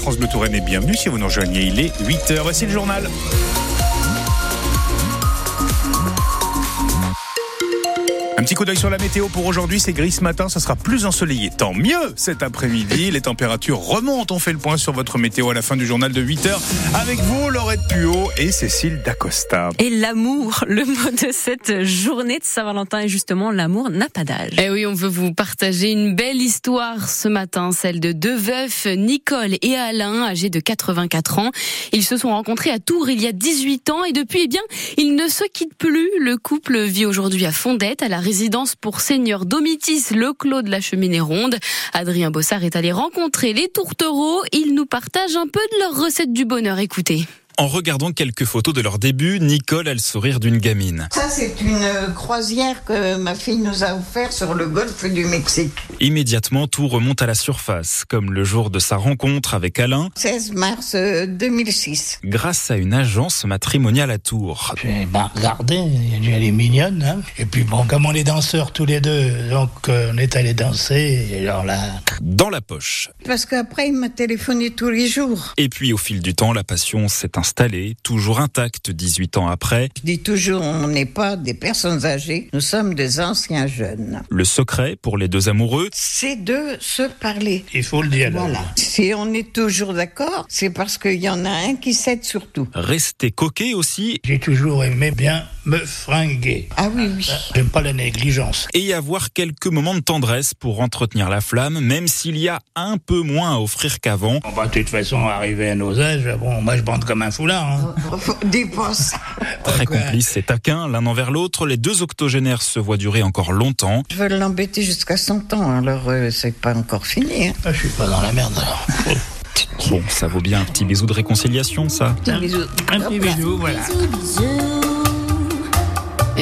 France Bleu Touraine et bienvenue si vous nous rejoignez. Il est 8h. Voici le journal. Un petit coup d'œil sur la météo pour aujourd'hui, c'est gris ce matin, ça sera plus ensoleillé. Tant mieux cet après-midi, les températures remontent. On fait le point sur votre météo à la fin du journal de 8h. Avec vous, Laurette Puot et Cécile Dacosta. Et l'amour, le mot de cette journée de Saint-Valentin est justement l'amour n'a pas d'âge. Eh oui, on veut vous partager une belle histoire ce matin, celle de deux veufs, Nicole et Alain, âgés de 84 ans. Ils se sont rencontrés à Tours il y a 18 ans et depuis, eh bien, ils ne se quittent plus. Le couple vit aujourd'hui à Fondette, à la résidence pour seigneur Domitis, le clos de la cheminée ronde. Adrien Bossard est allé rencontrer les tourtereaux. Il nous partage un peu de leur recette du bonheur. Écoutez. En regardant quelques photos de leur début, Nicole a le sourire d'une gamine. Ça, c'est une croisière que ma fille nous a offert sur le golfe du Mexique. Immédiatement, tout remonte à la surface, comme le jour de sa rencontre avec Alain. 16 mars 2006. Grâce à une agence matrimoniale à Tours. J'ai bah, regardé, elle est mignonne. Hein et puis bon, comme on est danseurs tous les deux, donc euh, on est allé danser, et alors là... Dans la poche. Parce qu'après, il m'a téléphoné tous les jours. Et puis, au fil du temps, la passion s'est installée installé, toujours intact 18 ans après. Je dis toujours, on n'est pas des personnes âgées, nous sommes des anciens jeunes. Le secret pour les deux amoureux, c'est de se parler. Il faut le dire. Voilà. Si on est toujours d'accord, c'est parce qu'il y en a un qui cède surtout. Rester coquet aussi. J'ai toujours aimé bien me fringuer. Ah oui, oui. J'aime pas la négligence. Et avoir quelques moments de tendresse pour entretenir la flamme, même s'il y a un peu moins à offrir qu'avant. On va de toute façon arriver à nos âges. Bon, moi je bande comme un fou Hein. Dépense. Très complices et taquins l'un envers l'autre, les deux octogénaires se voient durer encore longtemps. Je veux l'embêter jusqu'à 100 ans, alors euh, c'est pas encore fini. Hein. Ah, je suis pas dans la merde alors. Bon, ça vaut bien un petit bisou de réconciliation, ça. Un bisou. Un petit bisou, voilà.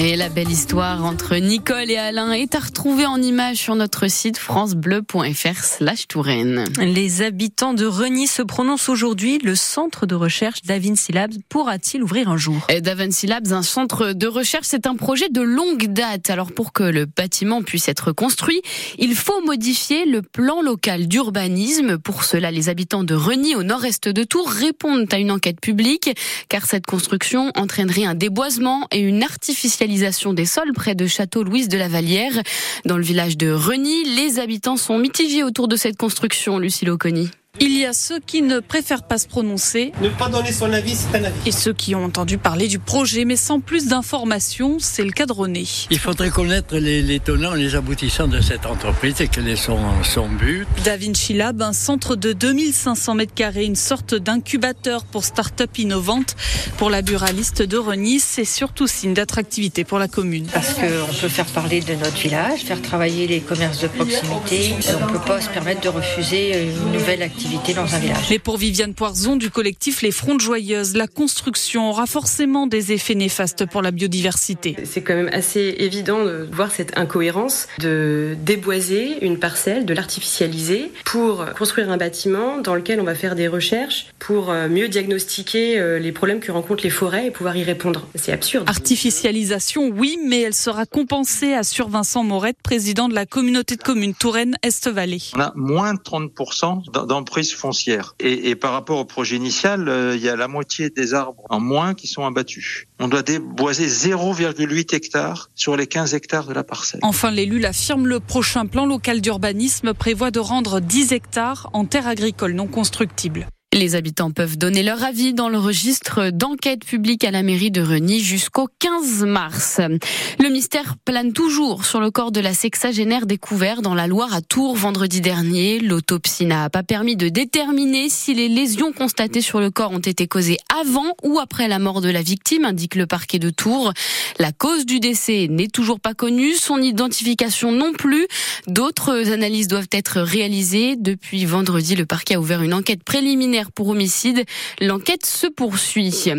Et la belle histoire entre Nicole et Alain est à retrouver en image sur notre site francebleu.fr slash Touraine. Les habitants de Reny se prononcent aujourd'hui. Le centre de recherche d'Avinci Labs pourra-t-il ouvrir un jour? D'Avinci Labs, un centre de recherche, c'est un projet de longue date. Alors pour que le bâtiment puisse être construit, il faut modifier le plan local d'urbanisme. Pour cela, les habitants de Reny, au nord-est de Tours, répondent à une enquête publique, car cette construction entraînerait un déboisement et une artificialisation des sols près de Château-Louise de la Vallière. Dans le village de Reny, les habitants sont mitigés autour de cette construction, Lucille Oconi. Il y a ceux qui ne préfèrent pas se prononcer. Ne pas donner son avis, c'est un avis. Et ceux qui ont entendu parler du projet, mais sans plus d'informations, c'est le cas de René. Il faudrait connaître les, tenants et les aboutissants de cette entreprise et quel est son, son but. Da Vinci Lab, un centre de 2500 mètres carrés, une sorte d'incubateur pour start-up innovantes. Pour la buraliste de Reny, c'est surtout signe d'attractivité pour la commune. Parce qu'on peut faire parler de notre village, faire travailler les commerces de proximité. On ne peut pas se permettre de refuser une nouvelle activité dans un village. Mais pour Viviane Poirzon du collectif Les Frondes Joyeuses, la construction aura forcément des effets néfastes pour la biodiversité. C'est quand même assez évident de voir cette incohérence de déboiser une parcelle, de l'artificialiser pour construire un bâtiment dans lequel on va faire des recherches pour euh, mieux diagnostiquer euh, les problèmes que rencontrent les forêts et pouvoir y répondre. C'est absurde. Artificialisation, oui, mais elle sera compensée, assure Vincent Morette, président de la communauté de communes Touraine-Est-Vallée. On a moins de 30% Et, par rapport au projet initial, euh, il y a la moitié des arbres en moins qui sont abattus. On doit déboiser 0,8 hectares sur les 15 hectares de la parcelle. Enfin, l'élu l'affirme, le prochain plan local d'urbanisme prévoit de rendre 10 hectares en terres agricoles non constructibles. Les habitants peuvent donner leur avis dans le registre d'enquête publique à la mairie de Reny jusqu'au 15 mars. Le mystère plane toujours sur le corps de la sexagénaire découvert dans la Loire à Tours vendredi dernier. L'autopsie n'a pas permis de déterminer si les lésions constatées sur le corps ont été causées avant ou après la mort de la victime, indique le parquet de Tours. La cause du décès n'est toujours pas connue, son identification non plus. D'autres analyses doivent être réalisées. Depuis vendredi, le parquet a ouvert une enquête préliminaire pour homicide. L'enquête se poursuit.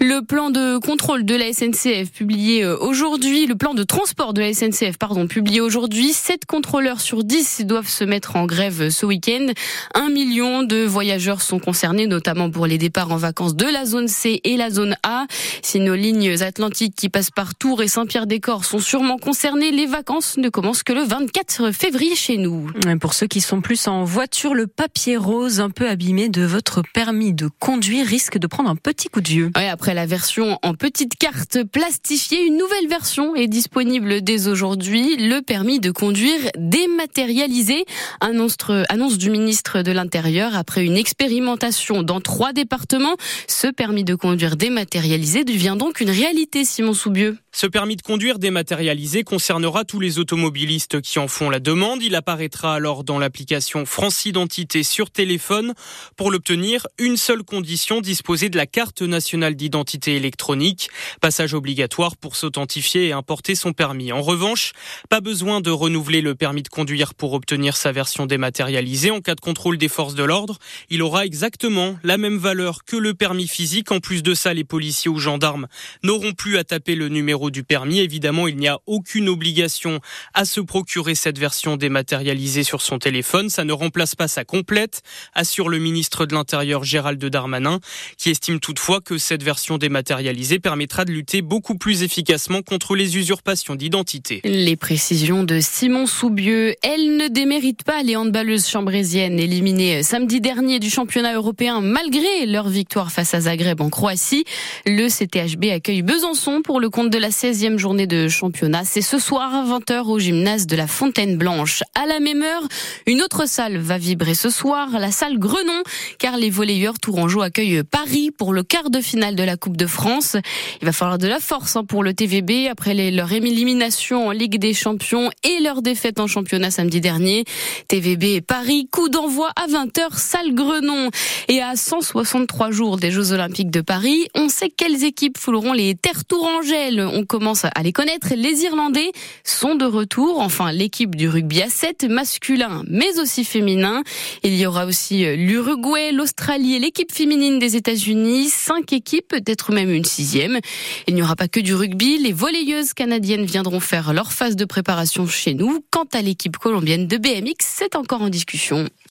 Le plan de contrôle de la SNCF publié euh, aujourd'hui, le plan de transport de la SNCF, pardon, publié aujourd'hui, 7 contrôleurs sur 10 doivent se mettre en grève ce week-end. Un million de voyageurs sont concernés, notamment pour les départs en vacances de la zone C et la zone A. Si nos lignes atlantiques qui passent par Tours et Saint-Pierre-des-Corps sont sûrement concernées, les vacances ne commencent que le 24 février chez nous. Pour ceux qui sont plus en voiture, le papier rose un peu abîmé de votre votre permis de conduire risque de prendre un petit coup de vieux. Après la version en petite carte plastifiée, une nouvelle version est disponible dès aujourd'hui. Le permis de conduire dématérialisé. Annonce, annonce du ministre de l'Intérieur après une expérimentation dans trois départements. Ce permis de conduire dématérialisé devient donc une réalité, Simon Soubieux. Ce permis de conduire dématérialisé concernera tous les automobilistes qui en font la demande. Il apparaîtra alors dans l'application France Identité sur téléphone. Pour l'obtenir, une seule condition, disposer de la carte nationale d'identité électronique. Passage obligatoire pour s'authentifier et importer son permis. En revanche, pas besoin de renouveler le permis de conduire pour obtenir sa version dématérialisée. En cas de contrôle des forces de l'ordre, il aura exactement la même valeur que le permis physique. En plus de ça, les policiers ou gendarmes n'auront plus à taper le numéro du permis. Évidemment, il n'y a aucune obligation à se procurer cette version dématérialisée sur son téléphone. Ça ne remplace pas sa complète, assure le ministre de l'Intérieur Gérald Darmanin, qui estime toutefois que cette version dématérialisée permettra de lutter beaucoup plus efficacement contre les usurpations d'identité. Les précisions de Simon Soubieux. Elle ne démérite pas les handballeuses chambrésiennes éliminées samedi dernier du championnat européen malgré leur victoire face à Zagreb en Croatie. Le CTHB accueille Besançon pour le compte de la 16e journée de championnat. C'est ce soir à 20h au gymnase de la Fontaine Blanche. À la même heure, une autre salle va vibrer ce soir, la salle Grenon, car les volleyeurs tourangeaux accueillent Paris pour le quart de finale de la Coupe de France. Il va falloir de la force hein, pour le TVB après leur élimination en Ligue des Champions et leur défaite en championnat samedi dernier. TVB Paris, coup d'envoi à 20h, salle Grenon. Et à 163 jours des Jeux Olympiques de Paris, on sait quelles équipes fouleront les terres tourangelles commence à les connaître. Les Irlandais sont de retour. Enfin, l'équipe du rugby à 7 masculin, mais aussi féminin. Il y aura aussi euh, l'Uruguay, l'Australie et l'équipe féminine des États-Unis. Cinq équipes, peut-être même une sixième. Il n'y aura pas que du rugby. Les volleyeuses canadiennes viendront faire leur phase de préparation chez nous. Quant à l'équipe colombienne de BMX, c'est encore en discussion.